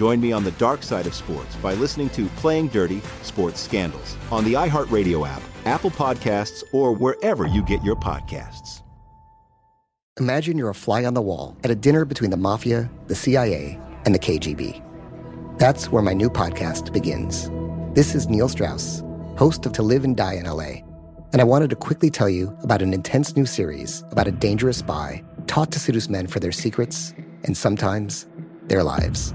Join me on the dark side of sports by listening to Playing Dirty Sports Scandals on the iHeartRadio app, Apple Podcasts, or wherever you get your podcasts. Imagine you're a fly on the wall at a dinner between the mafia, the CIA, and the KGB. That's where my new podcast begins. This is Neil Strauss, host of To Live and Die in LA, and I wanted to quickly tell you about an intense new series about a dangerous spy taught to seduce men for their secrets and sometimes their lives.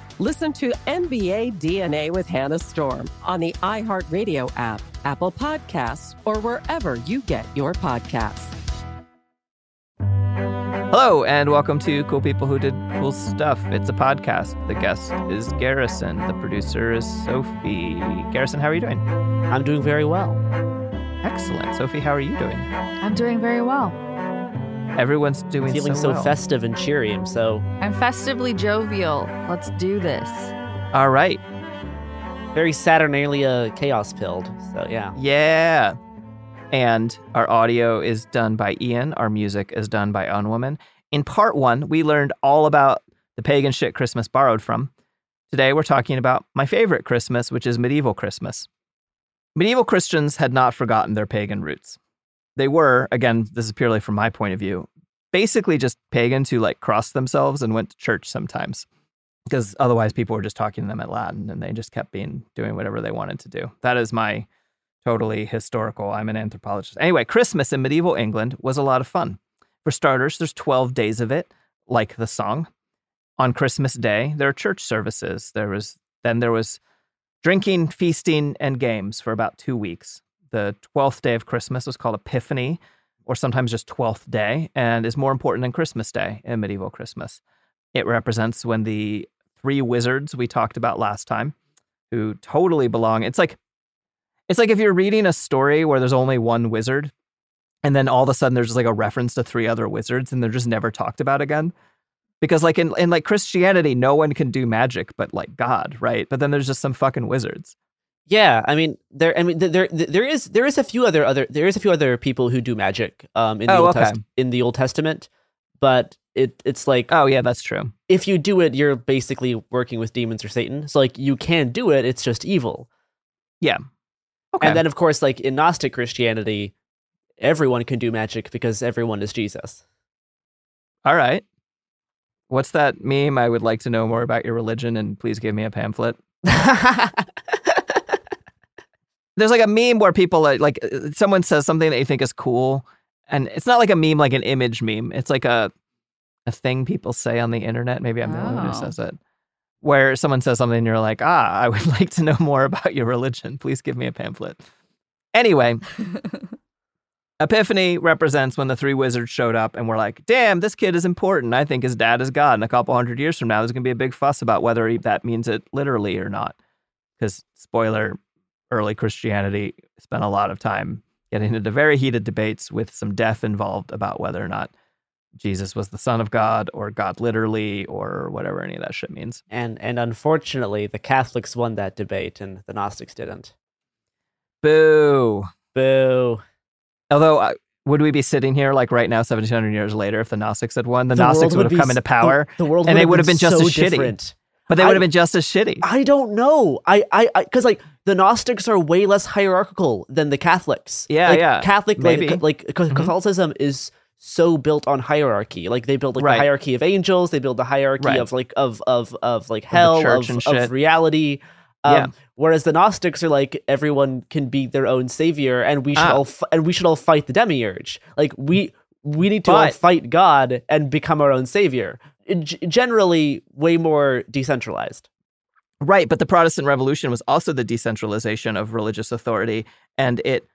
Listen to NBA DNA with Hannah Storm on the iHeartRadio app, Apple Podcasts, or wherever you get your podcasts. Hello, and welcome to Cool People Who Did Cool Stuff. It's a podcast. The guest is Garrison. The producer is Sophie. Garrison, how are you doing? I'm doing very well. Excellent. Sophie, how are you doing? I'm doing very well. Everyone's doing Feeling so, so well. festive and cheery. I'm so I'm festively jovial. Let's do this. All right. very Saturnalia chaos pilled. So yeah. Yeah. And our audio is done by Ian. Our music is done by Unwoman. In part one, we learned all about the pagan shit Christmas borrowed from. Today, we're talking about my favorite Christmas, which is medieval Christmas. Medieval Christians had not forgotten their pagan roots. They were, again, this is purely from my point of view, basically just pagans who like crossed themselves and went to church sometimes. Because otherwise, people were just talking to them in Latin and they just kept being doing whatever they wanted to do. That is my totally historical. I'm an anthropologist. Anyway, Christmas in medieval England was a lot of fun. For starters, there's 12 days of it, like the song. On Christmas Day, there are church services. There was then there was drinking, feasting, and games for about two weeks. The 12th day of Christmas was called Epiphany, or sometimes just 12th day, and is more important than Christmas Day in medieval Christmas. It represents when the three wizards we talked about last time, who totally belong. It's like it's like if you're reading a story where there's only one wizard, and then all of a sudden there's just like a reference to three other wizards, and they're just never talked about again. Because like in, in like Christianity, no one can do magic but like God, right? But then there's just some fucking wizards. Yeah, I mean there. I mean there. There, there is there is a few other other there is a few other people who do magic um in the Oh, old okay. Test- in the Old Testament, but it it's like Oh yeah, that's true. if you do it, you're basically working with demons or Satan. So like you can do it. It's just evil. Yeah. Okay. And then of course like in Gnostic Christianity, everyone can do magic because everyone is Jesus. All right. What's that meme? I would like to know more about your religion and please give me a pamphlet. There's like a meme where people like, like uh, someone says something that you think is cool and it's not like a meme like an image meme. It's like a a thing people say on the internet. Maybe I'm the only one who Oh. says it. Where someone says something and you're like, "Ah, I would like to know more about your religion. Please give me a pamphlet." Anyway, Epiphany represents when the three wizards showed up and were like, damn, this kid is important. I think his dad is God. And a couple hundred years from now, there's going to be a big fuss about whether he- that means it literally or not. Because, spoiler, early Christianity spent a lot of time getting into very heated debates with some death involved about whether or not Jesus was the Son of God or God literally or whatever any of that shit means. and and unfortunately, the Catholics won that debate and the Gnostics didn't. Boo. Boo. Although, uh, would we be sitting here like right now, 1700 years later, if the Gnostics had won? The, The Gnostics would have come into power, The, the world and would they would have been just so as shitty. But they would have been just as shitty. I don't know. I I because like the Gnostics are way less hierarchical than the Catholics. Yeah, Like, yeah, Catholic maybe. like like Mhm. Catholicism is so built on hierarchy. Like they build like Right. the hierarchy of angels, they build the hierarchy Right. of like of of of like hell, church of, of reality. Um, Yeah. Whereas the Gnostics are like everyone can be their own savior, and we should Ah. all f- and we should all fight the demiurge. Like we we need to all fight God and become our own savior. Generally, way more decentralized. Right, but the Protestant Revolution was also the decentralization of religious authority, and it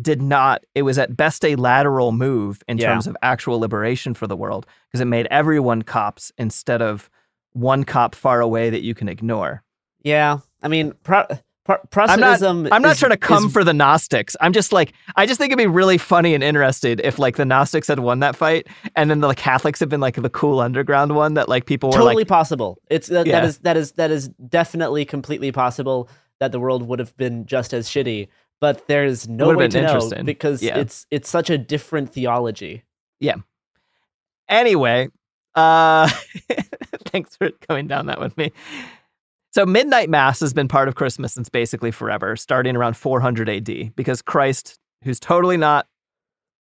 did not, it was at best a lateral move in Yeah. terms of actual liberation for the world, because it made everyone cops instead of one cop far away that you can ignore. Yeah, I mean, pro- pro- I'm not, Protestantism. I'm not is- trying to come is- for the Gnostics. I'm just like, I just think it'd be really funny and interested if like the Gnostics had won that fight, and then the Catholics have been like the cool underground one that like people were totally like, possible. It's that, Yeah. that is that is that is definitely completely possible that the world would have been just as shitty. But there's no way to know because Yeah. it's it's such a different theology. Yeah. Anyway, uh thanks for going down that with me. So midnight mass has been part of Christmas since basically forever, starting around 400 AD, because Christ, who's totally not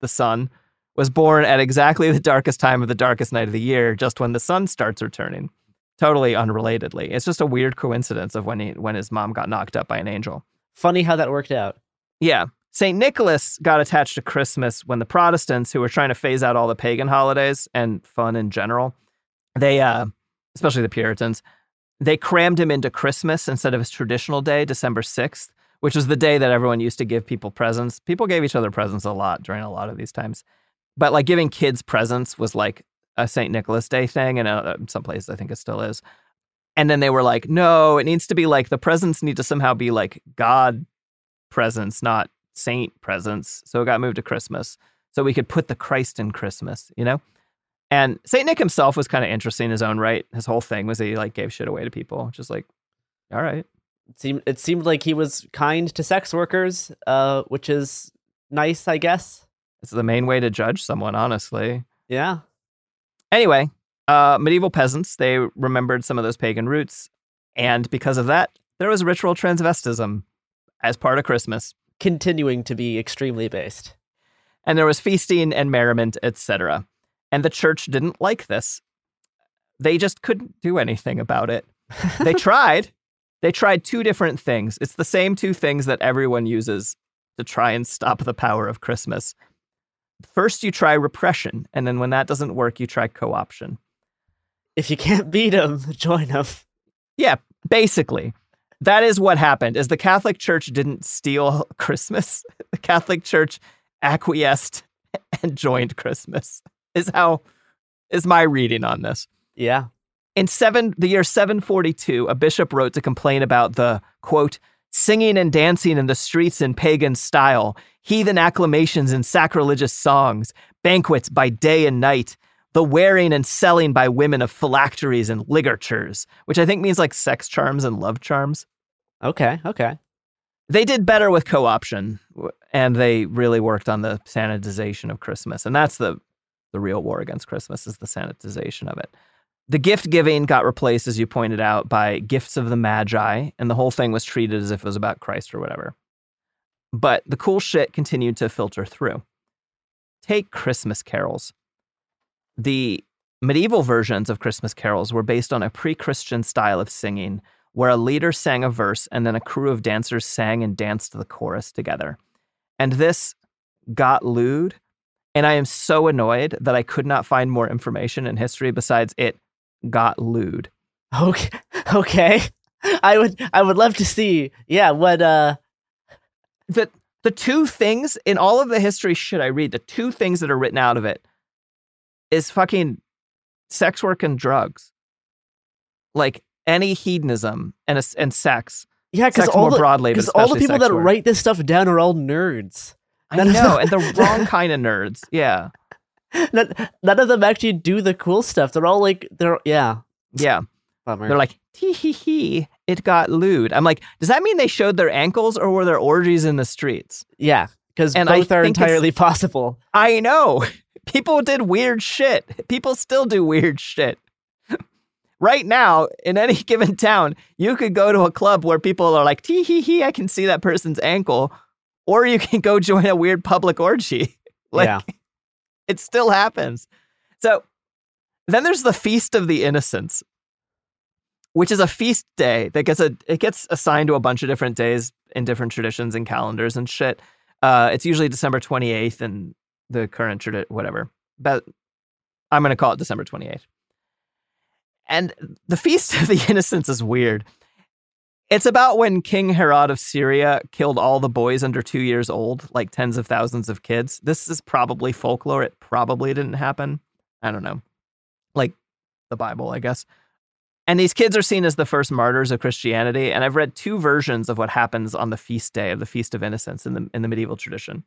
the sun, was born at exactly the darkest time of the darkest night of the year, just when the sun starts returning. Totally unrelatedly. It's just a weird coincidence of when he when his mom got knocked up by an angel. Funny how that worked out. Yeah. St. Nicholas got attached to Christmas when the Protestants, who were trying to phase out all the pagan holidays and fun in general, they, uh, especially the Puritans, they crammed him into Christmas instead of his traditional day, December 6th, which was the day that everyone used to give people presents. People gave each other presents a lot during a lot of these times. But like giving kids presents was like a St. Nicholas Day thing. And uh, some places I think it still is. And then they were like, no, it needs to be like the presents need to somehow be like God presents, not saint presents. So it got moved to Christmas. So we could put the Christ in Christmas, you know? And Saint Nick himself was kind of interesting in his own right. His whole thing was that he like gave shit away to people. Just like, all right. It seemed it seemed like he was kind to sex workers, uh, which is nice, I guess. It's the main way to judge someone, honestly. Yeah. Anyway, uh, medieval peasants, they remembered some of those pagan roots. And because of that, there was ritual transvestism as part of Christmas. Continuing to be extremely based. and there was feasting and merriment, etc. And the church didn't like this. They just couldn't do anything about it. They tried. They tried two different things. It's the same two things that everyone uses to try and stop the power of Christmas. First, you try repression, and then when that doesn't work, you try co option. If you can't beat him, join him. Yeah, basically. That is what happened. Is the Catholic Church didn't steal Christmas. The Catholic Church acquiesced and joined Christmas. Is how is my reading on this. Yeah. In seven the year 742, a bishop wrote to complain about the quote singing and dancing in the streets in pagan style, heathen acclamations and sacrilegious songs, banquets by day and night, the wearing and selling by women of phylacteries and ligatures, which I think means like sex charms and love charms. Okay. Okay. They did better with co-option and they really worked on the sanitization of Christmas. And that's the the real war against Christmas is the sanitization of it. The gift giving got replaced, as you pointed out, by gifts of the Magi, and the whole thing was treated as if it was about Christ or whatever. But the cool shit continued to filter through. Take Christmas carols. The medieval versions of Christmas carols were based on a pre Christian style of singing where a leader sang a verse and then a crew of dancers sang and danced the chorus together. And this got lewd. And I am so annoyed that I could not find more information in history besides it got lewd. Okay. Okay. I would I would love to see. Yeah, what uh The the two things in all of the history should I read, the two things that are written out of it is fucking sex work and drugs. Like any hedonism and a, and sex. yeah, cuz all more the broadly, all the people that work. write this stuff down are all nerds. I None know, and the wrong kind of nerds. Yeah. None, none of them actually do the cool stuff. They're all like they're yeah. Yeah. Bummer. They're like, tee hee hee, it got lewd. I'm like, does that mean they showed their ankles or were there orgies in the streets? yeah, cuz And I both are entirely possible. I know. People did weird shit. People still do weird shit. right now, in any given town, you could go to a club where people are like, tee hee hee, I can see that person's ankle. Or you can go join a weird public orgy. like, yeah. it still happens. So then there's the Feast of the Innocents, which is a feast day that gets a it gets assigned to a bunch of different days in different traditions and calendars and shit. Uh, it's usually December 28th and the current tradition, whatever. But I'm going to call it December 28th. And the Feast of the Innocents is weird. It's about when King Herod of Syria killed all the boys under two years old, like tens of thousands of kids. This is probably folklore. It probably didn't happen. I don't know. Like the Bible, I guess. And these kids are seen as the first martyrs of Christianity. And I've read two versions of what happens on the feast day of the Feast of Innocents in the in the medieval tradition.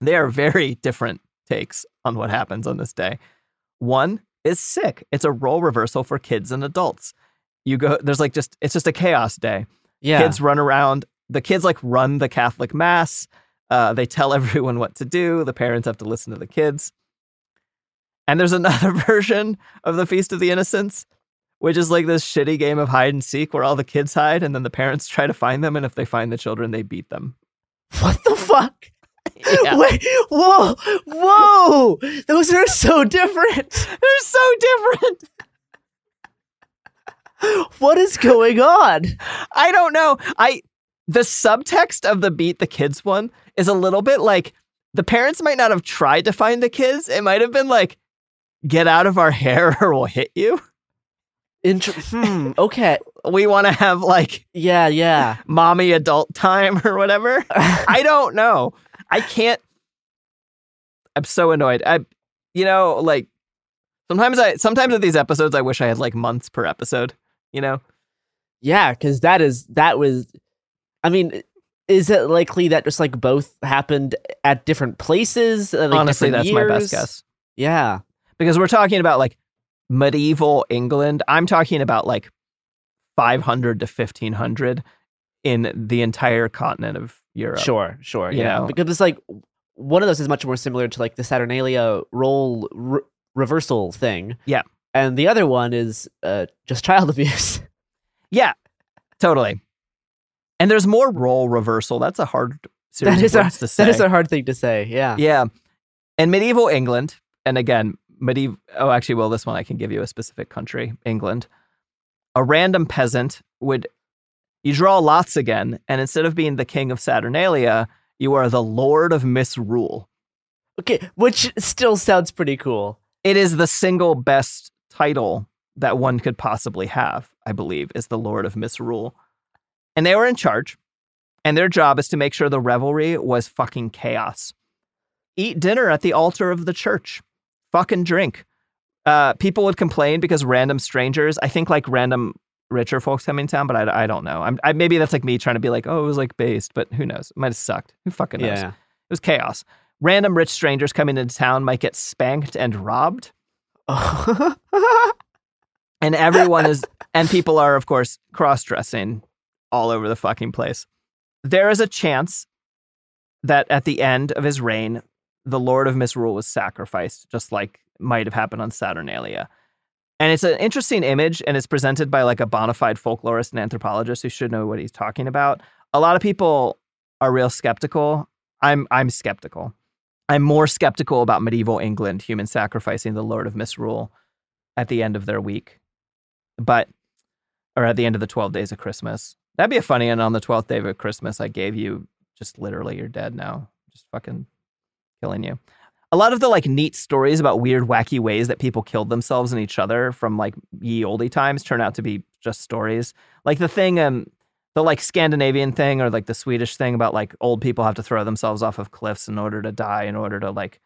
They are very different takes on what happens on this day. One is sick. It's a role reversal for kids and adults. You go there's like just it's just a chaos day. Yeah. Kids run around. The kids like run the Catholic mass. Uh, they tell everyone what to do. The parents have to listen to the kids. And there's another version of the Feast of the Innocents, which is like this shitty game of hide and seek where all the kids hide and then the parents try to find them. And if they find the children, they beat them. What the fuck? Yeah. Wait, whoa, whoa! Those are so different. They're so different. What is going on? I don't know. I the subtext of the beat the kids one is a little bit like the parents might not have tried to find the kids. It might have been like, get out of our hair or we'll hit you. Inter- hmm, okay. We want to have like Yeah, yeah. mommy adult time or whatever. I don't know. I can't. I'm so annoyed. I, you know, like sometimes I sometimes with these episodes I wish I had like months per episode. You know, Yeah, because that is that was. I mean, is it likely that just like both happened at different places? uh, like, honestly, different that's my best guess Yeah. because we're talking about like medieval England. I'm talking about like 500 to 1500 in the entire continent of Europe. Sure, sure. Yeah. know? Because it's like one of those is much more similar to like the Saturnalia role re- reversal thing. Yeah. And the other one is uh, just child abuse. Yeah, totally. And there's more role reversal. That's a hard series that is of a to say. that is a hard thing to say. Yeah. Yeah. In medieval England, and again, medieval, oh, actually, well, this one I can give you a specific country, England. A random peasant would, you draw lots again, and instead of being the king of Saturnalia, you are the lord of misrule. Okay, which still sounds pretty cool. It is the single best title that one could possibly have, I believe, is the lord of misrule. And they were in charge, and their job is to make sure the revelry was fucking chaos. Eat dinner at the altar of the church, fucking drink. Uh, people would complain because random strangers, I think like random richer folks coming in town, but I, I don't know. I'm, I, maybe that's like me trying to be like, oh, it was like based, but who knows? It might have sucked. Who fucking knows? Yeah. It was chaos. Random rich strangers coming into town might get spanked and robbed. And everyone is, and people are, of course, cross dressing all over the fucking place. There is a chance that at the end of his reign, the Lord of Misrule was sacrificed, just like might have happened on Saturnalia. And it's an interesting image, and it's presented by like a bona fide folklorist and anthropologist who should know what he's talking about. A lot of people are real skeptical. I'm I'm skeptical. I'm more skeptical about medieval England human sacrificing the Lord of Misrule at the end of their week. But or at the end of the 12 days of Christmas. That'd be a funny and on the 12th day of Christmas I gave you just literally you're dead now. Just fucking killing you. A lot of the like neat stories about weird wacky ways that people killed themselves and each other from like ye olde times turn out to be just stories. Like the thing um the like Scandinavian thing or like the Swedish thing about like old people have to throw themselves off of cliffs in order to die in order to like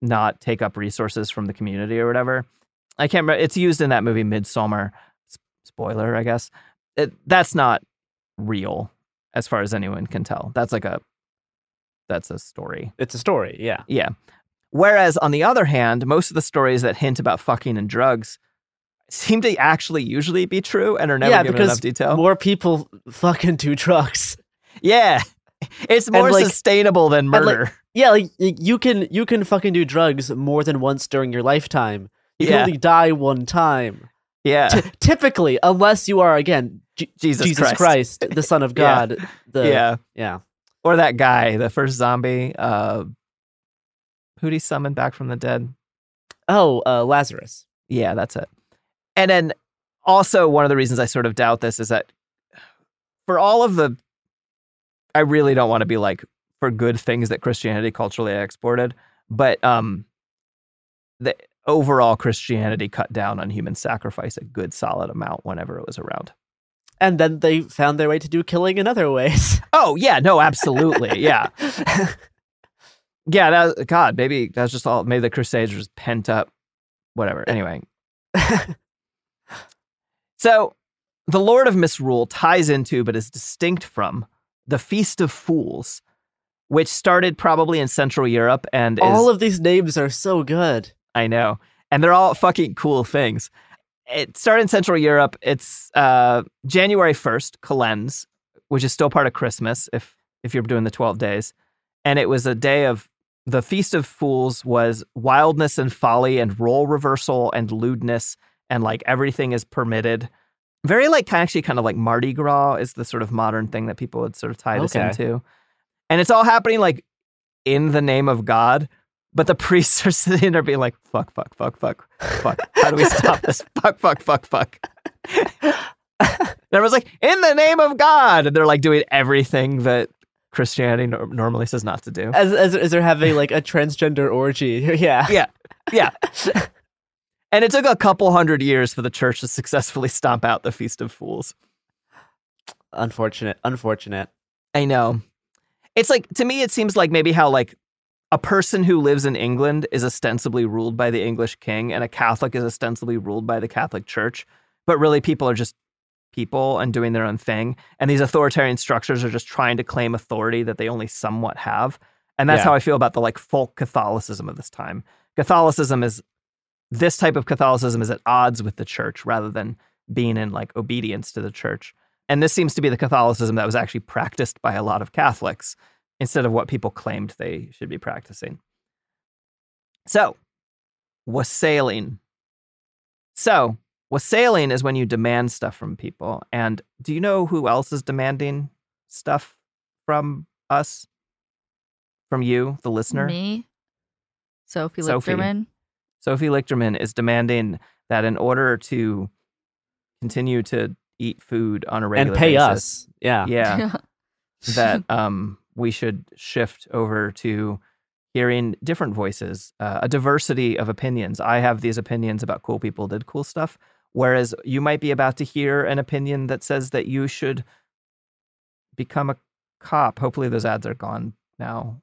not take up resources from the community or whatever. I can't remember. It's used in that movie Midsommar. Spoiler, I guess. It, that's not real, as far as anyone can tell. That's like a that's a story. it's a story, yeah. Yeah. Whereas on the other hand, most of the stories that hint about fucking and drugs seem to actually usually be true and are never yeah, given because enough detail. more people fucking do drugs. yeah. It's more like- sustainable than like- murder. Yeah, like you can you can fucking do drugs more than once during your lifetime. You can only die one time. yeah. Ty- typically, unless you are again Jesus, Jesus Christ. Christ. the Son of Yeah. God. The, yeah. yeah. Or that guy, the first zombie, uh Who'd he summon back from the dead? Oh, uh, Lazarus. Yeah, that's it. And then also one of the reasons I sort of doubt this is that for all of the I really don't want to be like for good things that Christianity culturally exported, but um the overall Christianity cut down on human sacrifice a good solid amount whenever it was around. And then they found their way to do killing in other ways. Oh yeah, no, absolutely. Yeah. yeah, that God, maybe that's just all maybe the Crusades were just pent up whatever. Anyway. so the Lord of Misrule ties into but is distinct from the Feast of Fools, which started probably in Central Europe and All of these names are so good. I know. And they're all fucking cool things. It started in Central Europe. It's uh, January 1st, Calends, which is still part of Christmas if if you're doing the 12 days. And it was a day of the Feast of Fools was wildness and folly and role reversal and lewdness and like everything is permitted. Very like actually kind of like Mardi Gras is the sort of modern thing that people would sort of tie this Okay. into. And it's all happening like in the name of God. But the priests are sitting there being like, fuck, fuck, fuck, fuck, fuck. How do we stop this? Fuck, fuck, fuck, fuck. everyone's like, in the name of God. And they're like doing everything that Christianity nor- normally says not to do. As, as, as they're having like a transgender orgy. yeah. Yeah. Yeah. And it took a couple hundred years for the church to successfully stomp out the Feast of Fools. Unfortunate. Unfortunate. I know. It's like to me, it seems like maybe how like a person who lives in England is ostensibly ruled by the English king, and a Catholic is ostensibly ruled by the Catholic Church, but really people are just people and doing their own thing, and these authoritarian structures are just trying to claim authority that they only somewhat have, and that's Yeah. how I feel about the like folk Catholicism of this time. Catholicism is this type of Catholicism is at odds with the church rather than being in like obedience to the church. And this seems to be the Catholicism that was actually practiced by a lot of Catholics instead of what people claimed they should be practicing. So, wassailing. So, wassailing is when you demand stuff from people. And do you know who else is demanding stuff from us? From you, the listener? Me, Sophie. Lichterman. Sophie Lichterman is demanding that in order to continue to eat food on a regular And pay basis, us. Yeah. yeah, that um, we should shift over to hearing different voices, uh, a diversity of opinions. I have these opinions about cool people did cool stuff, whereas you might be about to hear an opinion that says that you should become a cop. Hopefully, those ads are gone now.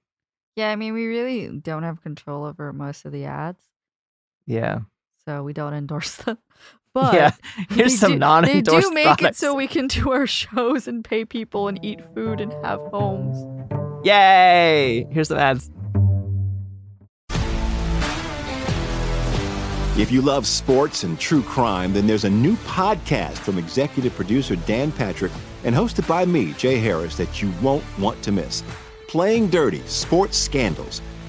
yeah, I mean, we really don't have control over most of the ads, Yeah, so we don't endorse them. But yeah. Here's some do- non-endorsed They do make products. it so we can do our shows and pay people and eat food and have homes. Yay! Here's some ads. If you love sports and true crime, then there's a new podcast from executive producer Dan Patrick and hosted by me, Jay Harris, that you won't want to miss. Playing Dirty Sports Scandals.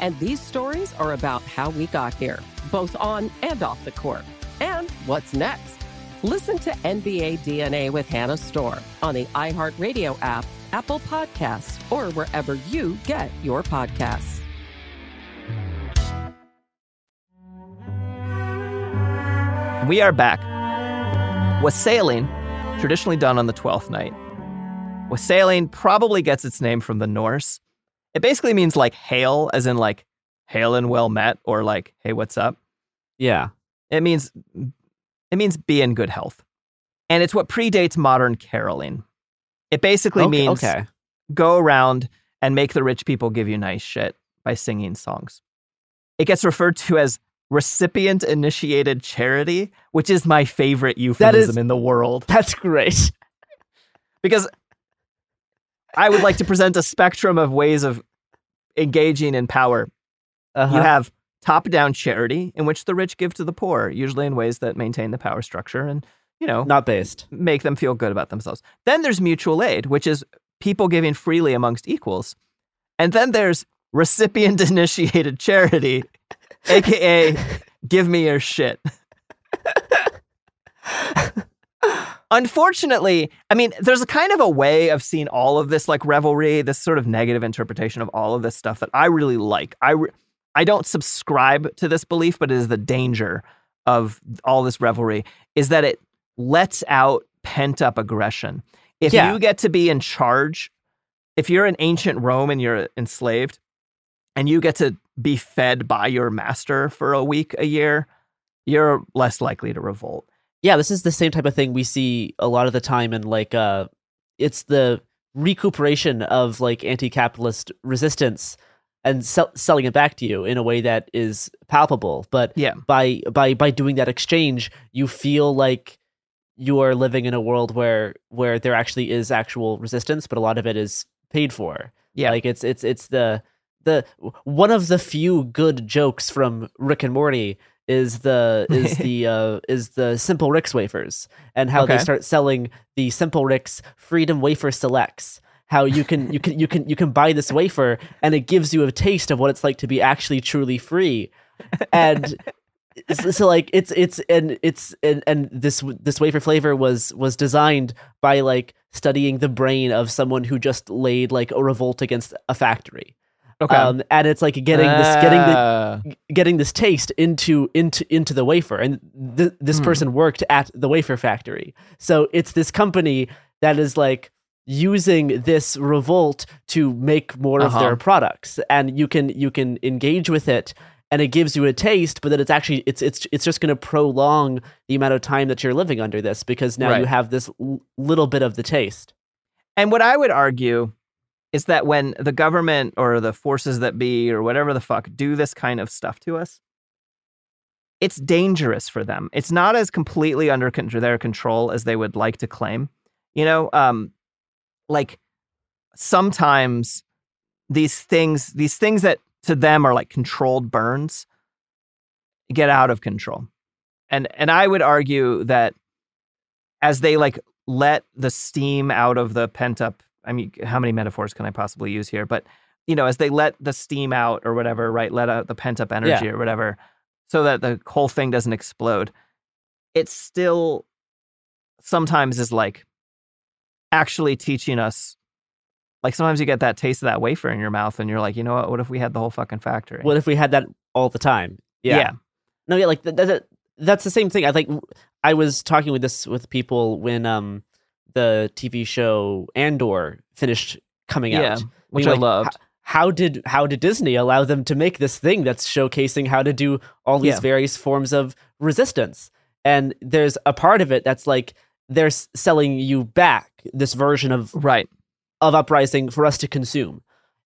And these stories are about how we got here, both on and off the court. And what's next? Listen to NBA DNA with Hannah Storm on the iHeartRadio app, Apple Podcasts, or wherever you get your podcasts. We are back. Wassailing, traditionally done on the 12th night. Wassailing probably gets its name from the Norse. It basically means like hail, as in like hail and well met, or like, hey, what's up? Yeah. It means it means be in good health. And it's what predates modern caroling. It basically Okay, means okay. go around and make the rich people give you nice shit by singing songs. It gets referred to as recipient initiated charity, which is my favorite euphemism in the world. That's great. Because I would like to present a spectrum of ways of engaging in power. Uh-huh. You have top down charity, in which the rich give to the poor, usually in ways that maintain the power structure and, you know, Not based. make them feel good about themselves. Then there's mutual aid, which is people giving freely amongst equals. And then there's recipient initiated charity, aka give me your shit. Unfortunately, I mean, there's a kind of a way of seeing all of this like revelry, this sort of negative interpretation of all of this stuff that I really like. I re- I don't subscribe to this belief, but it is the danger of all this revelry is that it lets out pent up aggression. If Yeah. you get to be in charge, if you're in ancient Rome and you're enslaved and you get to be fed by your master for a week, a year, you're less likely to revolt. Yeah, this is the same type of thing we see a lot of the time in like uh it's the recuperation of like anti-capitalist resistance and sell- selling it back to you in a way that is palpable. But Yeah. by by by doing that exchange, you feel like you are living in a world where where there actually is actual resistance, but a lot of it is paid for. Yeah. Like it's it's it's the the one of the few good jokes from Rick and Morty is the is the uh is the Simple Ricks wafers and how they start selling the Simple Ricks Freedom Wafer Selects. How you can you can you can you can buy this wafer and it gives you a taste of what it's like to be actually truly free. And so, so, like it's it's and it's and, and this this wafer flavor was was designed by like studying the brain of someone who just laid like a revolt against a factory. Okay. Um, and it's like getting this getting the Ah. getting this taste into into into the wafer and th- this Hmm. person worked at the wafer factory so it's this company that is like using this revolt to make more of Uh-huh. their products and you can you can engage with it and it gives you a taste but then it's actually it's it's it's just going to prolong the amount of time that you're living under this because now you have this l- little bit of the taste And what I would argue is that when the government or the forces that be or whatever the fuck do this kind of stuff to us, it's dangerous for them. It's not as completely under con- their control as they would like to claim. You know, um, like sometimes these things, these things that to them are like controlled burns, get out of control. And and I would argue that as they like let the steam out of the pent up i mean how many metaphors can i possibly use here? But you know as they let the steam out or whatever right let out the pent up energy Yeah. or whatever so that the whole thing doesn't explode it still sometimes is like actually teaching us like sometimes you get that taste of that wafer in your mouth and you're like you know what? What if we had the whole fucking factory? What if we had that all the time? Yeah. Yeah. No, yeah, like th- th- that's the same thing. I think I was talking with this with people when um the TV show Andor finished coming Yeah, out, which I loved. "H- How did how did Disney allow them to make this thing that's showcasing how to do all these Yeah. various forms of resistance? And there's a part of it that's like they're selling you back this version of right of uprising for us to consume.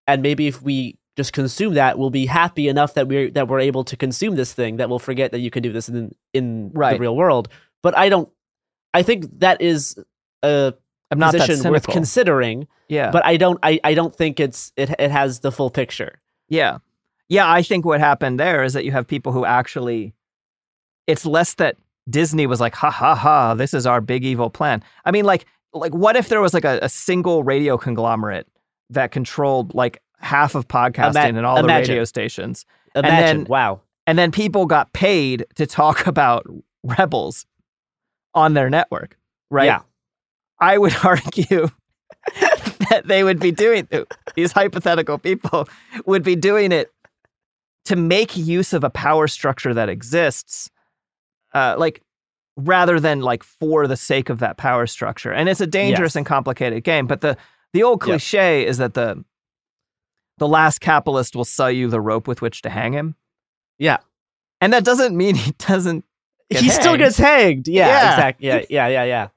And maybe if we just consume that, we'll be happy enough that we're that we're able to consume this thing that we'll forget that you can do this in in Right. the real world. But I don't. I think that is a I'm not position worth considering. Yeah. But I don't. I, I don't think it's it. It has the full picture. Yeah. Yeah, I think what happened there is that you have people who actually it's less that Disney was like, ha ha ha, this is our big evil plan. I mean, like like what if there was like a, a single radio conglomerate that controlled like half of podcasting Ima- and all the radio stations? Imagine. And then, wow. And then people got paid to talk about rebels on their network, right? Yeah. I would argue that they would be doing these hypothetical people would be doing it to make use of a power structure that exists, uh, like rather than like for the sake of that power structure. And it's a dangerous Yes. and complicated game. But the the old Yep. cliche is that the the last capitalist will sell you the rope with which to hang him. Yeah. And that doesn't mean he doesn't. he still gets hanged. Yeah. Yeah. Exactly. Yeah. Yeah. Yeah. Yeah.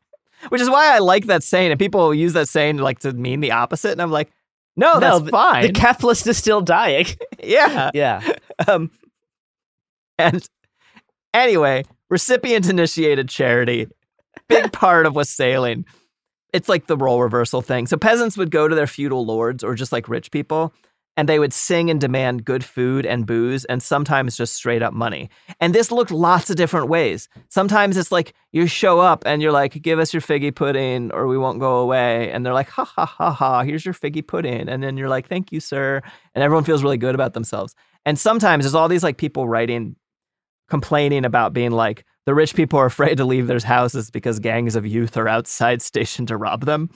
Which is why I like that saying, and people use that saying like to mean the opposite. And I'm like, no, No, that's but fine. The capitalist is still dying. yeah. yeah. Um, and anyway, recipient initiated charity, big part of wassailing. It's like the role reversal thing. So peasants would go to their feudal lords or just like rich people, and they would sing and demand good food and booze and sometimes just straight up money. And this looked lots of different ways. Sometimes it's like you show up and you're like, give us your figgy pudding or we won't go away. And they're like, ha ha ha ha, here's your figgy pudding. And then you're like, thank you, sir. And everyone feels really good about themselves. And sometimes there's all these like people writing, complaining about being like, the rich people are afraid to leave their houses because gangs of youth are outside stationed to rob them.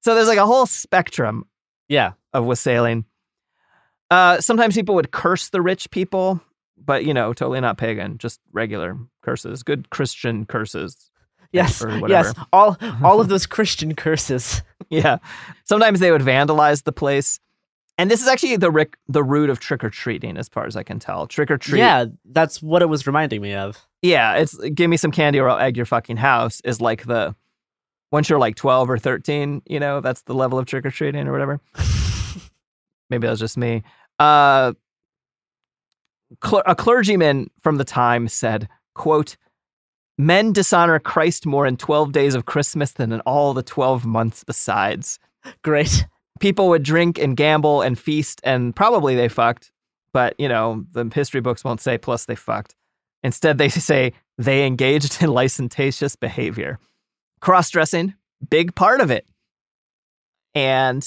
So there's like a whole spectrum Yeah. of wassailing. Uh, sometimes people would curse the rich people, but you know, totally not pagan, just regular curses, good Christian curses. Yes. Yes. All all of those Christian curses. Yeah. Sometimes they would vandalize the place. And this is actually the ric- the root of trick or treating, as far as I can tell. Trick or treat. Yeah, that's what it was reminding me of. Yeah, it's give me some candy or I'll egg your fucking house is like the once you're like 12 or 13, you know, that's the level of trick or treating or whatever. Maybe that's just me. Uh, cler- a clergyman from the time said, quote, men dishonor Christ more in 12 days of Christmas than in all the 12 months besides. Great. People would drink and gamble and feast, and probably they fucked, but you know, the history books won't say plus they fucked. Instead, they say they engaged in licentious behavior. Cross dressing, big part of it. And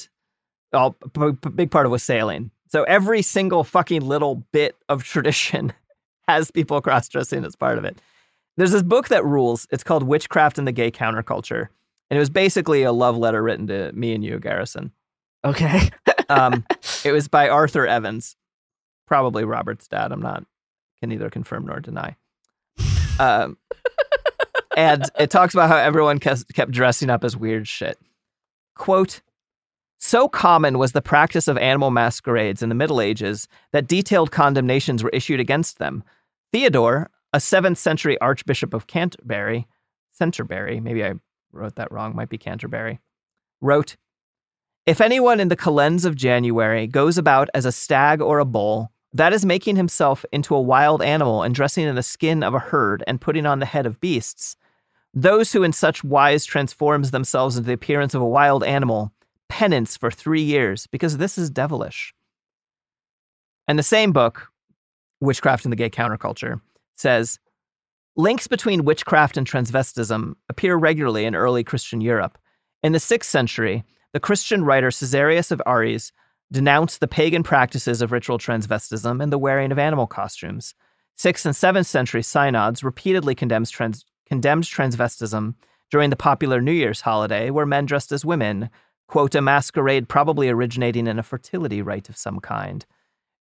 oh, p- p- big part of wassailing. So every single fucking little bit of tradition has people cross dressing as part of it. There's this book that rules. It's called Witchcraft and the Gay Counterculture. And it was basically a love letter written to me and you, Garrison. Okay. Um, it was by Arthur Evans, probably Robert's dad. I'm not, can neither confirm nor deny. Um, and it talks about how everyone kept, kept dressing up as weird shit. Quote, so common was the practice of animal masquerades in the Middle Ages that detailed condemnations were issued against them. Theodore, a 7th century Archbishop of Canterbury, Canterbury, maybe I wrote that wrong, might be Canterbury, wrote, If anyone in the calends of January goes about as a stag or a bull, that is making himself into a wild animal and dressing in the skin of a herd and putting on the head of beasts. Those who in such wise transforms themselves into the appearance of a wild animal, penance for three years, because this is devilish. And the same book, Witchcraft and the Gay Counterculture, says links between witchcraft and transvestism appear regularly in early Christian Europe. In the sixth century, the Christian writer Caesarius of Aries denounced the pagan practices of ritual transvestism and the wearing of animal costumes. Sixth and seventh century synods repeatedly trans- condemned transvestism during the popular New Year's holiday, where men dressed as women, quote, a masquerade probably originating in a fertility rite of some kind.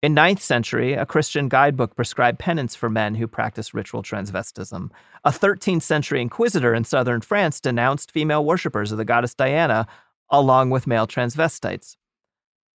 In 9th century, a Christian guidebook prescribed penance for men who practiced ritual transvestism. A 13th century inquisitor in southern France denounced female worshippers of the goddess Diana along with male transvestites.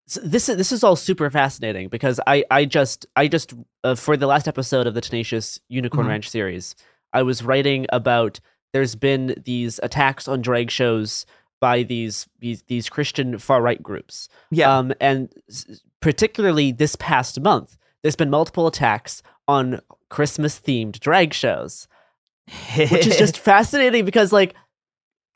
So this is this is all super fascinating because I I just I just uh, for the last episode of the Tenacious Unicorn Mhm. Ranch series, I was writing about there's been these attacks on drag shows by these these these Christian far right groups. Yeah. Um, and s- particularly this past month, there's been multiple attacks on Christmas themed drag shows, which is just fascinating because like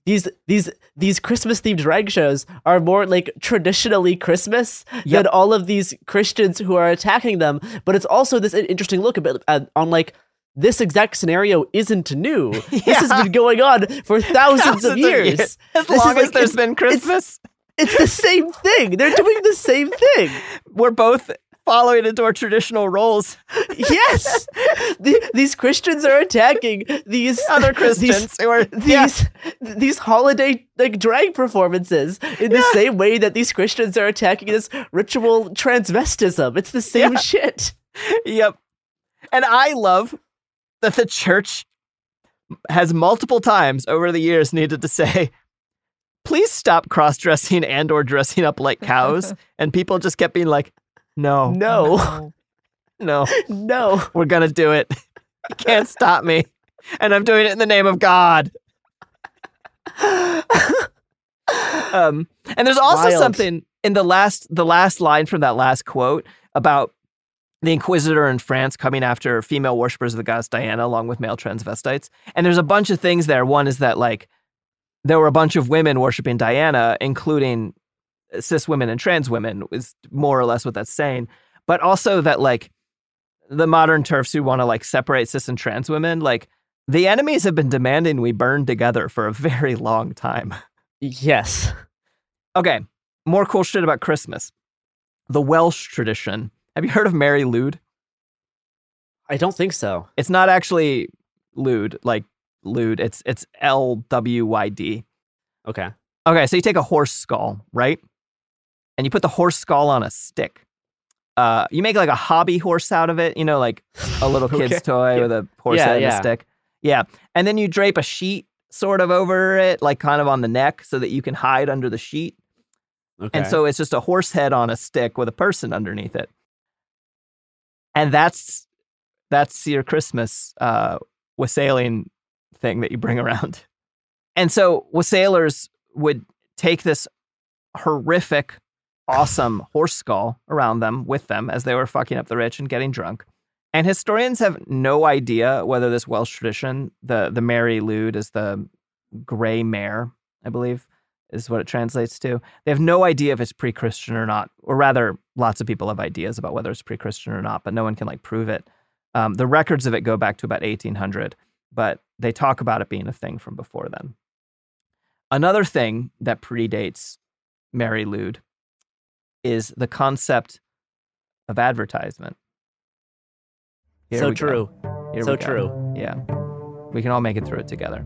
these these these Christmas themed drag shows are more like traditionally Christmas Yep. than all of these Christians who are attacking them. But it's also this interesting look a bit uh, on like this exact scenario isn't new. This has been going on for thousands, Thousands of of years. years. As This long as like- there's it's- been Christmas. It's the same thing. They're doing the same thing. We're both following into our traditional roles. Yes, The- these Christians are attacking these Other Christians These, who are yeah. these these holiday like drag performances in the same way that these Christians are attacking this ritual transvestism. It's the same Yeah. shit. Yep. And I love that the church has multiple times over the years needed to say, please stop cross-dressing and or dressing up like cows. and people just kept being like, no, No, no, no. we're gonna do it. You can't stop me. And I'm doing it in the name of God. um, and there's also Wild. something in the last the last line from that last quote about the inquisitor in France coming after female worshippers of the goddess Diana along with male transvestites. And there's a bunch of things there. One is that like there were a bunch of women worshiping Diana, including cis women and trans women, is more or less what that's saying. But also that like the modern turfs who want to like separate cis and trans women, like the enemies have been demanding we burn together for a very long time. Yes. Okay, more cool shit about Christmas. The Welsh tradition. Have you heard of Mari Lwyd? I don't think so. It's not actually Lude, like Lude. It's it's L W Y D. Okay. Okay, so you take a horse skull, right? And you put the horse skull on a stick. Uh, you make like a hobby horse out of it, you know, like a little kid's Okay. toy Yeah. with a horse Yeah, head and a stick. Yeah. And then you drape a sheet sort of over it, like kind of on the neck, so that you can hide under the sheet. Okay. And so it's just a horse head on a stick with a person underneath it. And that's that's your Christmas uh wassailing thing that you bring around. And so wassailers would take this horrific, awesome horse skull around them with them as they were fucking up the rich and getting drunk. And historians have no idea whether this Welsh tradition, the the Mari Lwyd is the gray mare, I believe, is what it translates to. They have no idea if it's pre-Christian or not, or rather, lots of people have ideas about whether it's pre-Christian or not, but no one can like prove it. Um, the records of it go back to about 1800, but they talk about it being a thing from before then. Another thing that predates Mari Lwyd is the concept of advertisement. Here so true. So true. Yeah. We can all make it through it together.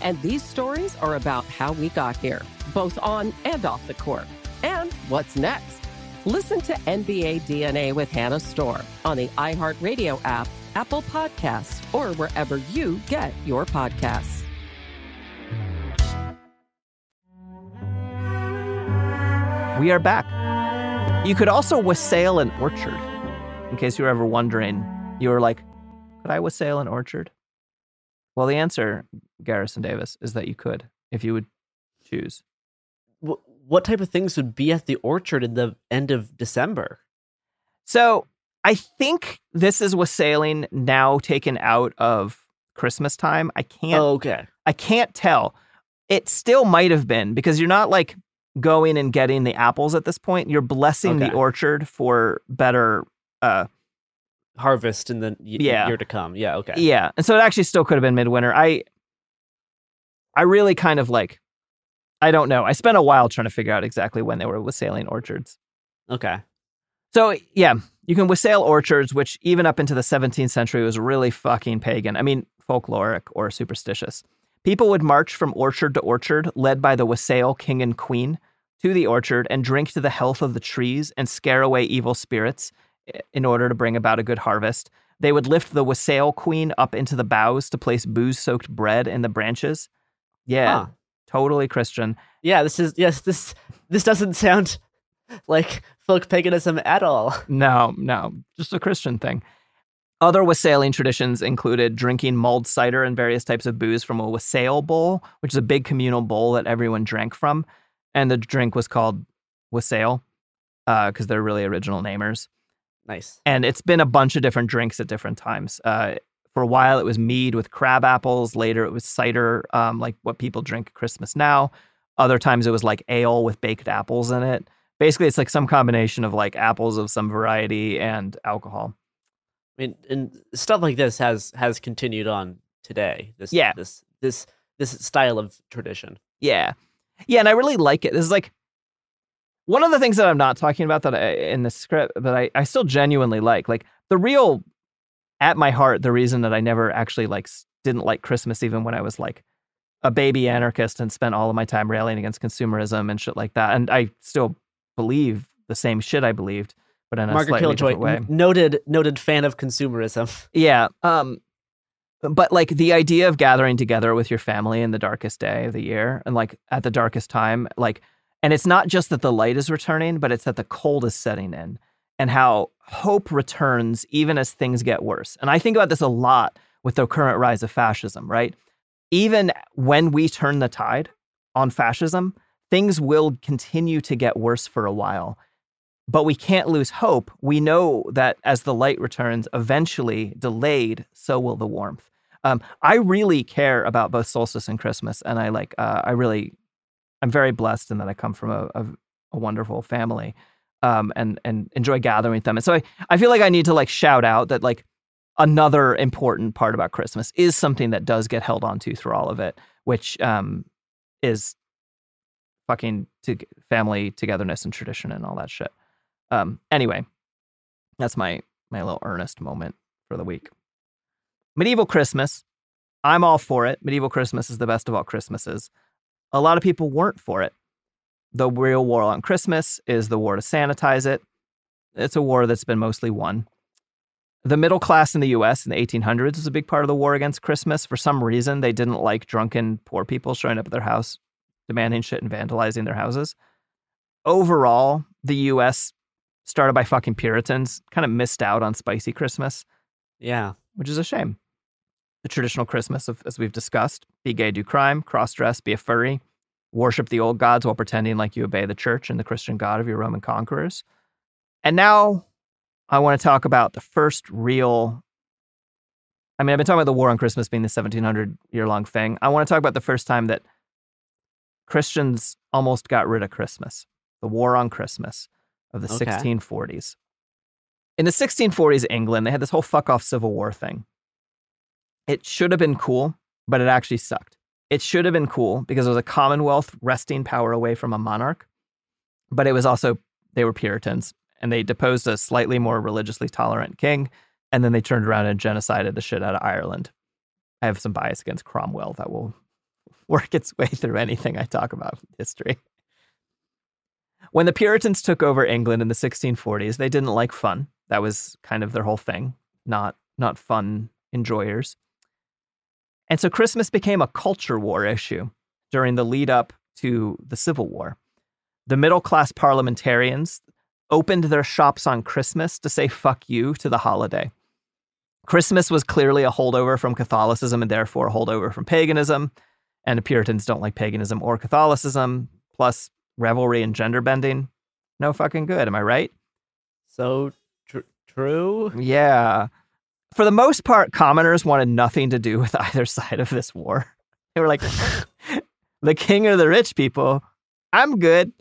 And these stories are about how we got here, both on and off the court. And what's next? Listen to NBA DNA with Hannah Storm on the iHeartRadio app, Apple Podcasts, or wherever you get your podcasts. We are back. You could also wassail an orchard. In case you were ever wondering, you were like, could I wassail an orchard? Well, the answer, Garrison Davis, is that you could if you would choose. What type of things would be at the orchard in the end of December? So I think this is wassailing now taken out of Christmas time. I can't. Oh, okay. I can't tell. It still might have been because you're not like going and getting the apples at this point. You're blessing the orchard for better. Uh, Harvest in the y- Yeah. year to come. Yeah. Okay. Yeah, and so it actually still could have been midwinter. I, I really kind of like, I don't know. I spent a while trying to figure out exactly when they were wassailing orchards. Okay. So yeah, you can wassail orchards, which even up into the 17th century was really fucking pagan. I mean, folkloric or superstitious. People would march from orchard to orchard, led by the wassail king and queen, to the orchard and drink to the health of the trees and scare away evil spirits in order to bring about a good harvest. They would lift the wassail queen up into the boughs to place booze-soaked bread in the branches. Yeah, Huh. totally Christian. Yeah. This is yes. This this doesn't sound like folk paganism at all. No, no, just a Christian thing. Other wassailing traditions included drinking mulled cider and various types of booze from a wassail bowl, which is a big communal bowl that everyone drank from. And the drink was called wassail uh, because they're really original namers. Nice. And it's been a bunch of different drinks at different times. Uh, for a while, it was mead with crab apples. Later, it was cider, um, like what people drink at Christmas now. Other times, it was like ale with baked apples in it. Basically, it's like some combination of like apples of some variety and alcohol. I mean, and stuff like this has has continued on today. This Yeah. this this this style of tradition. Yeah. Yeah, and I really like it. This is like one of the things that I'm not talking about that I, in the script, but I, I still genuinely like. Like the real, at my heart, the reason that I never actually like didn't like Christmas, even when I was like a baby anarchist and spent all of my time railing against consumerism and shit like that, and I still believe the same shit I believed, but in a Margaret slightly Killjoy, different way. noted noted fan of consumerism. Yeah. Um, but like the idea of gathering together with your family in the darkest day of the year and like at the darkest time, like, and it's not just that the light is returning, but it's that the cold is setting in and how hope returns even as things get worse. And I think about this a lot with the current rise of fascism, right? Even when we turn the tide on fascism, things will continue to get worse for a while but we can't lose hope. We know that as the light returns, eventually delayed, so will the warmth. Um, I really care about both solstice and Christmas, and I like. Uh, I really, I'm very blessed in that I come from a, a, a wonderful family, um, and and enjoy gathering with them. And so I, I feel like I need to like shout out that like another important part about Christmas is something that does get held onto through all of it, which um, is fucking to family togetherness and tradition and all that shit. Um, anyway, that's my my little earnest moment for the week. Medieval Christmas. I'm all for it. Medieval Christmas is the best of all Christmases. A lot of people weren't for it. The real war on Christmas is the war to sanitize it. It's a war that's been mostly won. The middle class in the US in the 1800s was a big part of the war against Christmas. For some reason, they didn't like drunken poor people showing up at their house, demanding shit and vandalizing their houses. Overall, the US, started by fucking Puritans, kind of missed out on spicy Christmas. Yeah. Which is a shame. The traditional Christmas, of, as we've discussed, be gay, do crime, cross dress, be a furry, worship the old gods while pretending like you obey the church and the Christian God of your Roman conquerors. And now I want to talk about the first real. I mean, I've been talking about the war on Christmas being the 1700 year long thing. I want to talk about the first time that Christians almost got rid of Christmas, the war on Christmas of the Okay. 1640s. In the 1640s, England, they had this whole fuck off civil war thing. It should have been cool, but it actually sucked. It should have been cool because it was a commonwealth wresting power away from a monarch, but it was also, they were Puritans and they deposed a slightly more religiously tolerant king, and then they turned around and genocided the shit out of Ireland. I have some bias against Cromwell that will work its way through anything I talk about history. When the Puritans took over England in the 1640s, they didn't like fun. That was kind of their whole thing, not not fun enjoyers. And so Christmas became a culture war issue during the lead up to the Civil War. The middle class parliamentarians opened their shops on Christmas to say fuck you to the holiday. Christmas was clearly a holdover from Catholicism and therefore a holdover from paganism. And the Puritans don't like paganism or Catholicism, plus revelry and gender bending. No fucking good. Am I right? So tr- true. Yeah. For the most part, commoners wanted nothing to do with either side of this war. They were like, the king or the rich people. I'm good.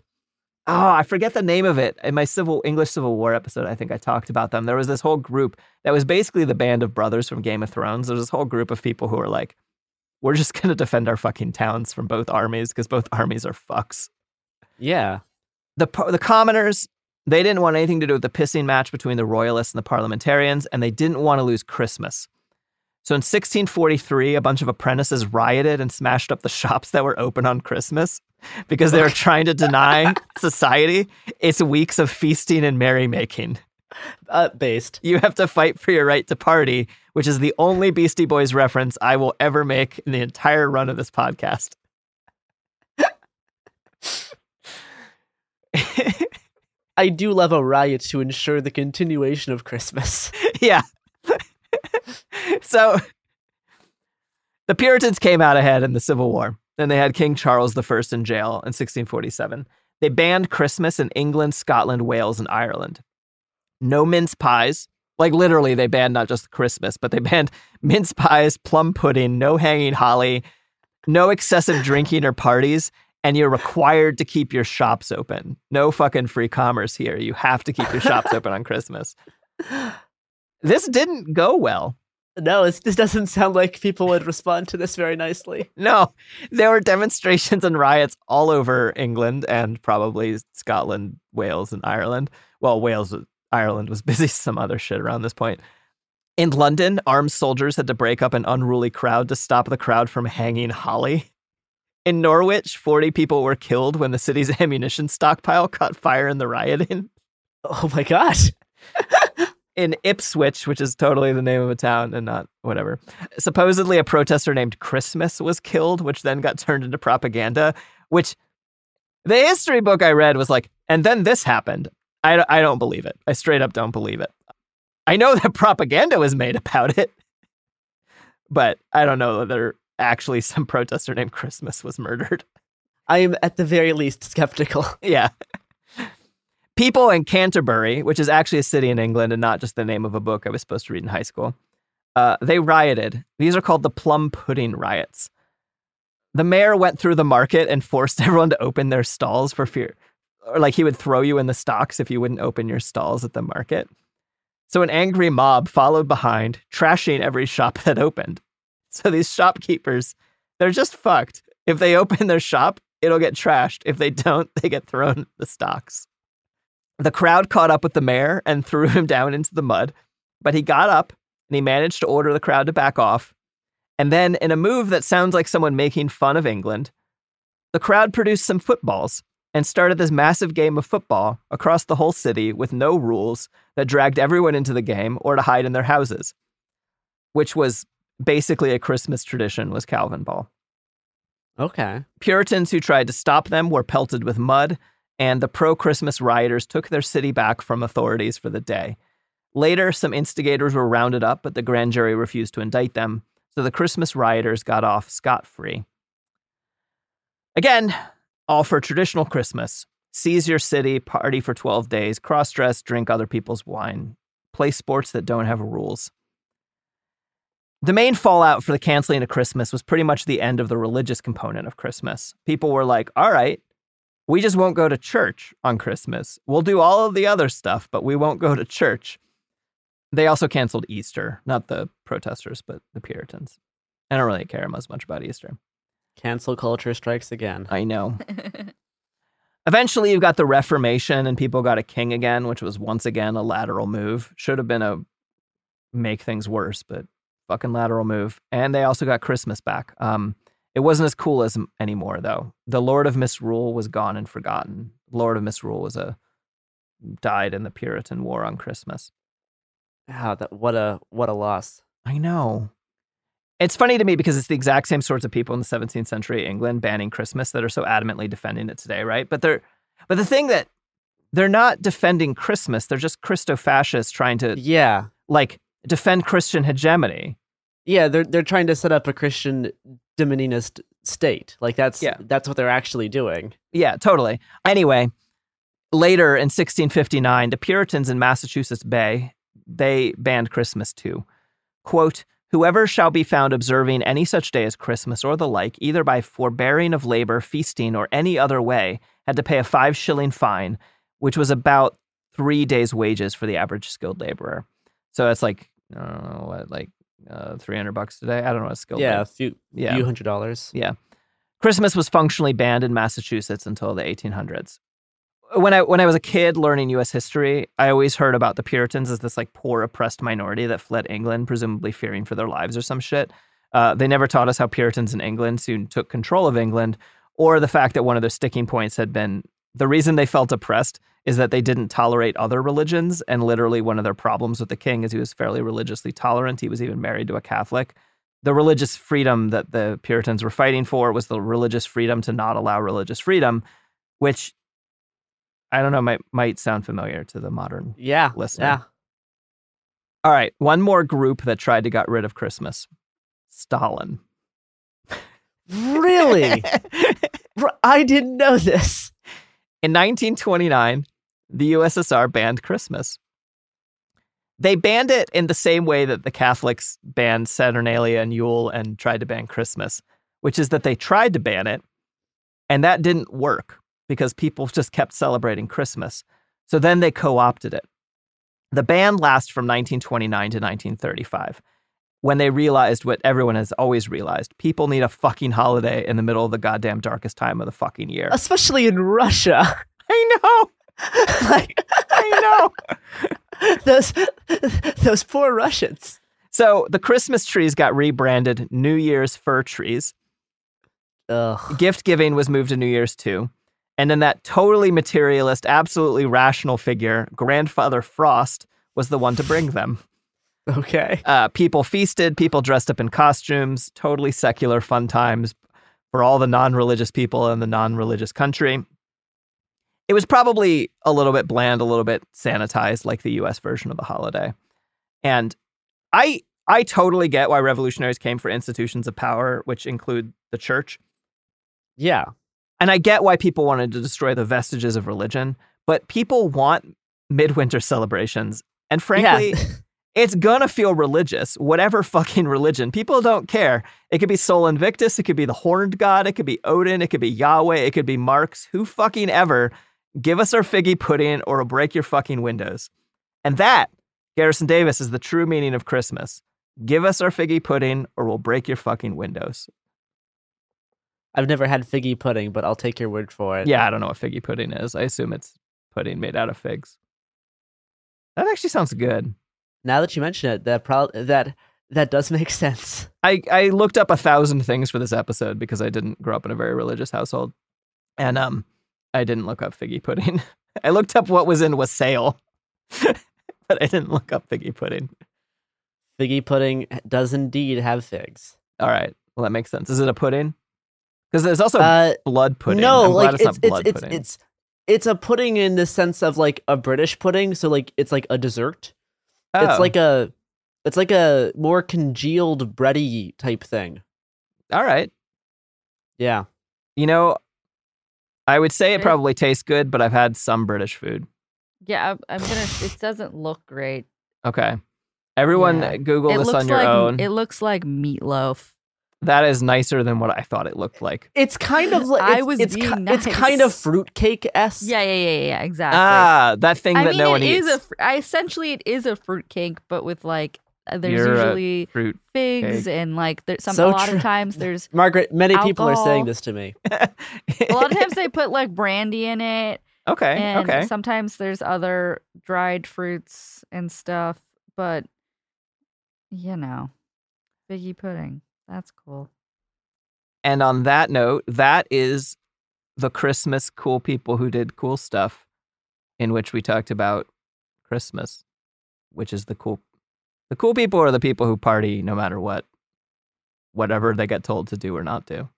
Oh, I forget the name of it. In my civil English Civil War episode, I think I talked about them. There was this whole group that was basically the band of brothers from Game of Thrones. There was this whole group of people who were like, we're just going to defend our fucking towns from both armies because both armies are fucks. Yeah. The, the commoners, they didn't want anything to do with the pissing match between the royalists and the parliamentarians, and they didn't want to lose Christmas. So in 1643, a bunch of apprentices rioted and smashed up the shops that were open on Christmas because they were trying to deny society its weeks of feasting and merrymaking. Uh, based. You have to fight for your right to party, which is the only Beastie Boys reference I will ever make in the entire run of this podcast. I do love a riot to ensure the continuation of Christmas. yeah. so the Puritans came out ahead in the Civil War, and they had King Charles I in jail in 1647. They banned Christmas in England, Scotland, Wales, and Ireland. No mince pies. Like literally, they banned not just Christmas, but they banned mince pies, plum pudding, no hanging holly, no excessive drinking or parties, and you're required to keep your shops open. No fucking free commerce here. You have to keep your shops open on Christmas. This didn't go well. No, it's, this doesn't sound like people would respond to this very nicely. No, there were demonstrations and riots all over England and probably Scotland, Wales, and Ireland. Well, Wales, Ireland was busy some other shit around this point. In London, armed soldiers had to break up an unruly crowd to stop the crowd from hanging holly. In Norwich, 40 people were killed when the city's ammunition stockpile caught fire in the rioting. Oh my gosh. in Ipswich, which is totally the name of a town and not whatever. Supposedly, a protester named Christmas was killed, which then got turned into propaganda. Which the history book I read was like, and then this happened. I, I don't believe it. I straight up don't believe it. I know that propaganda was made about it, but I don't know whether actually some protester named Christmas was murdered. I am at the very least skeptical. Yeah. People in Canterbury, which is actually a city in England and not just the name of a book I was supposed to read in high school, uh, they rioted. These are called the plum pudding riots. The mayor went through the market and forced everyone to open their stalls for fear, or like he would throw you in the stocks if you wouldn't open your stalls at the market. So an angry mob followed behind, trashing every shop that opened. So these shopkeepers, they're just fucked. If they open their shop, it'll get trashed. If they don't, they get thrown the stocks. The crowd caught up with the mayor and threw him down into the mud. but he got up and he managed to order the crowd to back off. And then, in a move that sounds like someone making fun of England, the crowd produced some footballs and started this massive game of football across the whole city with no rules that dragged everyone into the game or to hide in their houses, which was basically a Christmas tradition was Calvin ball. Okay. Puritans who tried to stop them were pelted with mud, and the pro Christmas rioters took their city back from authorities for the day. Later, some instigators were rounded up, but the grand jury refused to indict them, so the Christmas rioters got off scot free. Again, all for traditional Christmas. Seize your city, party for 12 days, cross dress, drink other people's wine, play sports that don't have rules. The main fallout for the canceling of Christmas was pretty much the end of the religious component of Christmas. People were like, all right, we just won't go to church on Christmas. We'll do all of the other stuff, but we won't go to church. They also canceled Easter, not the protesters, but the Puritans. I don't really care as much about Easter. Cancel culture strikes again. I know. Eventually, you've got the Reformation, and people got a king again, which was once again a lateral move. Should have been a make things worse, but fucking lateral move. And they also got Christmas back. Um, it wasn't as cool as anymore, though. The Lord of Misrule was gone and forgotten. Lord of Misrule was a died in the Puritan War on Christmas. Wow, that what a what a loss. I know. It's funny to me because it's the exact same sorts of people in the 17th century England banning Christmas that are so adamantly defending it today, right? But they're but the thing that they're not defending Christmas, they're just Christo-fascists trying to Yeah. like defend Christian hegemony. Yeah, they're they're trying to set up a Christian dominionist state. Like that's Yeah. that's what they're actually doing. Yeah, totally. Anyway, later in 1659, the Puritans in Massachusetts Bay, they banned Christmas too. Quote, Whoever shall be found observing any such day as Christmas or the like, either by forbearing of labor, feasting, or any other way, had to pay a five shilling fine, which was about three days' wages for the average skilled laborer. So it's like, know, what, like uh, 300 bucks today? I don't know what skilled yeah, a few Yeah. few hundred dollars. yeah. Christmas was functionally banned in Massachusetts until the 1800s. When I when I was a kid learning US history, I always heard about the Puritans as this like poor oppressed minority that fled England, presumably fearing for their lives or some shit. Uh, they never taught us how Puritans in England soon took control of England, or the fact that one of their sticking points had been the reason they felt oppressed is that they didn't tolerate other religions. And literally, one of their problems with the king is he was fairly religiously tolerant. He was even married to a Catholic the religious freedom that the Puritans were fighting for was the religious freedom to not allow religious freedom, which I don't know might might sound familiar to the modern Yeah. listener. Yeah. All right, one more group that tried to get rid of Christmas. Stalin. Really? I didn't know this. In 1929, the USSR banned Christmas. They banned it in the same way that the Catholics banned Saturnalia and Yule and tried to ban Christmas, which is that they tried to ban it, and that didn't work because people just kept celebrating Christmas. So then they co opted it. The ban lasts from 1929 to 1935 when they realized what everyone has always realized people need a fucking holiday in the middle of the goddamn darkest time of the fucking year. Especially in Russia. I know. like I know. those those poor Russians. So the Christmas trees got rebranded New Year's fir trees. Ugh. Gift giving was moved to New Year's too. And then that totally materialist, absolutely rational figure, Grandfather Frost, was the one to bring them. Okay. Uh, people feasted, people dressed up in costumes, totally secular fun times for all the non religious people in the non religious country. It was probably a little bit bland, a little bit sanitized, like the US version of the holiday. And I I totally get why revolutionaries came for institutions of power, which include the church. Yeah. And I get why people wanted to destroy the vestiges of religion, but people want midwinter celebrations. And frankly, it's gonna feel religious, whatever fucking religion. People don't care. It could be Sol Invictus, it could be the Horned God, it could be Odin, it could be Yahweh, it could be Marx. Who fucking ever? Give us our figgy pudding or we'll break your fucking windows. And that, Garrison Davis, is the true meaning of Christmas. Give us our figgy pudding or we'll break your fucking windows. I've never had figgy pudding, but I'll take your word for it. Yeah, I don't know what figgy pudding is. I assume it's pudding made out of figs. That actually sounds good. Now that you mention it, that pro- that that does make sense. I, I looked up a thousand things for this episode because I didn't grow up in a very religious household. And um I didn't look up figgy pudding. I looked up what was in wassail, but I didn't look up figgy pudding. Figgy pudding does indeed have figs. All right. Well, that makes sense. Is it a pudding? Because there's also Uh, blood pudding. No, I'm like it's, not it's blood it's, pudding. it's it's a pudding in the sense of like a British pudding. So like it's like a dessert. Oh. It's like a it's like a more congealed bready type thing. All right. Yeah. You know, I would say it probably tastes good, but I've had some British food. Yeah, I'm, I'm gonna. It doesn't look great. Okay. Everyone Yeah. Google it this looks on your like own. it looks like meatloaf. that is nicer than what I thought it looked like. It's kind of like I it's, was it's, being ki- it's kind of nice. fruitcake s. Yeah, yeah, yeah, yeah, exactly. Ah, that thing I that mean, no one it eats. is a. fr- I, essentially, it is a fruitcake, but with like there's You're usually fruit figs cake. and like there's some. So a lot true. of times there's Margaret, many people are saying this to me. a lot of times they put like brandy in it, okay, and okay. sometimes there's other dried fruits and stuff. But you know, figgy pudding. That's cool. And on that note, that is the Christmas cool people who did cool stuff, in which we talked about Christmas, which is the cool. The cool people are the people who party no matter what, whatever they get told to do or not do.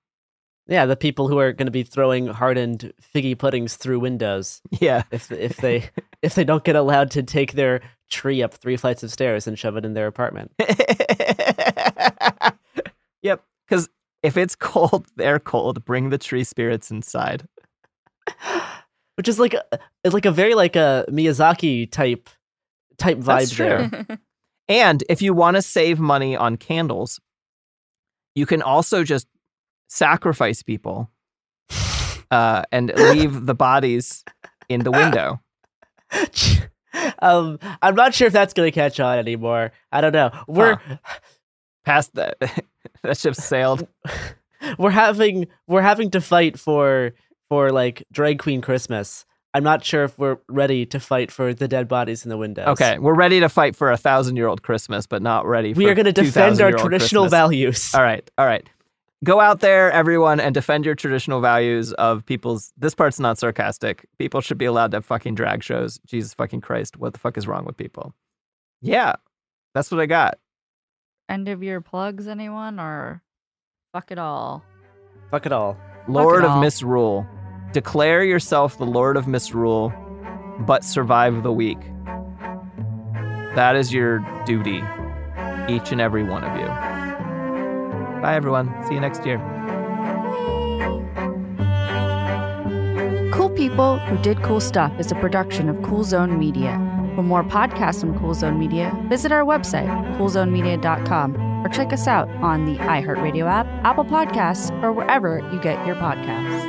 Yeah, the people who are going to be throwing hardened figgy puddings through windows Yeah. if if they if they don't get allowed to take their tree up three flights of stairs and shove it in their apartment. yep. Because if it's cold, they're cold. Bring the tree spirits inside. Which is like a, it's like a very like a Miyazaki type type vibe That's true. there. And if you want to save money on candles, you can also just sacrifice people uh, and leave the bodies in the window. um, I'm not sure if that's going to catch on anymore. I don't know. We're Past that, that ship sailed. we're having we're having to fight for for like drag queen Christmas. I'm not sure if we're ready to fight for the dead bodies in the windows. Okay, we're ready to fight for a thousand year old Christmas, but not ready. For we are going to defend our traditional Christmas. values. All right, all right. Go out there, everyone, and defend your traditional values of people's. This part's not sarcastic. People should be allowed to have fucking drag shows. Jesus fucking Christ, what the fuck is wrong with people? Yeah, that's what I got. End of your plugs, anyone, or fuck it all. Fuck it all. Lord of all. Misrule. Declare yourself the Lord of Misrule, but survive the week. That is your duty, each and every one of you. Bye, everyone. See you next year. Cool People Who Did Cool Stuff is a production of Cool Zone Media. For more podcasts from Cool Zone Media, visit our website, coolzonemedia.com, or check us out on the iHeartRadio app, Apple Podcasts, or wherever you get your podcasts.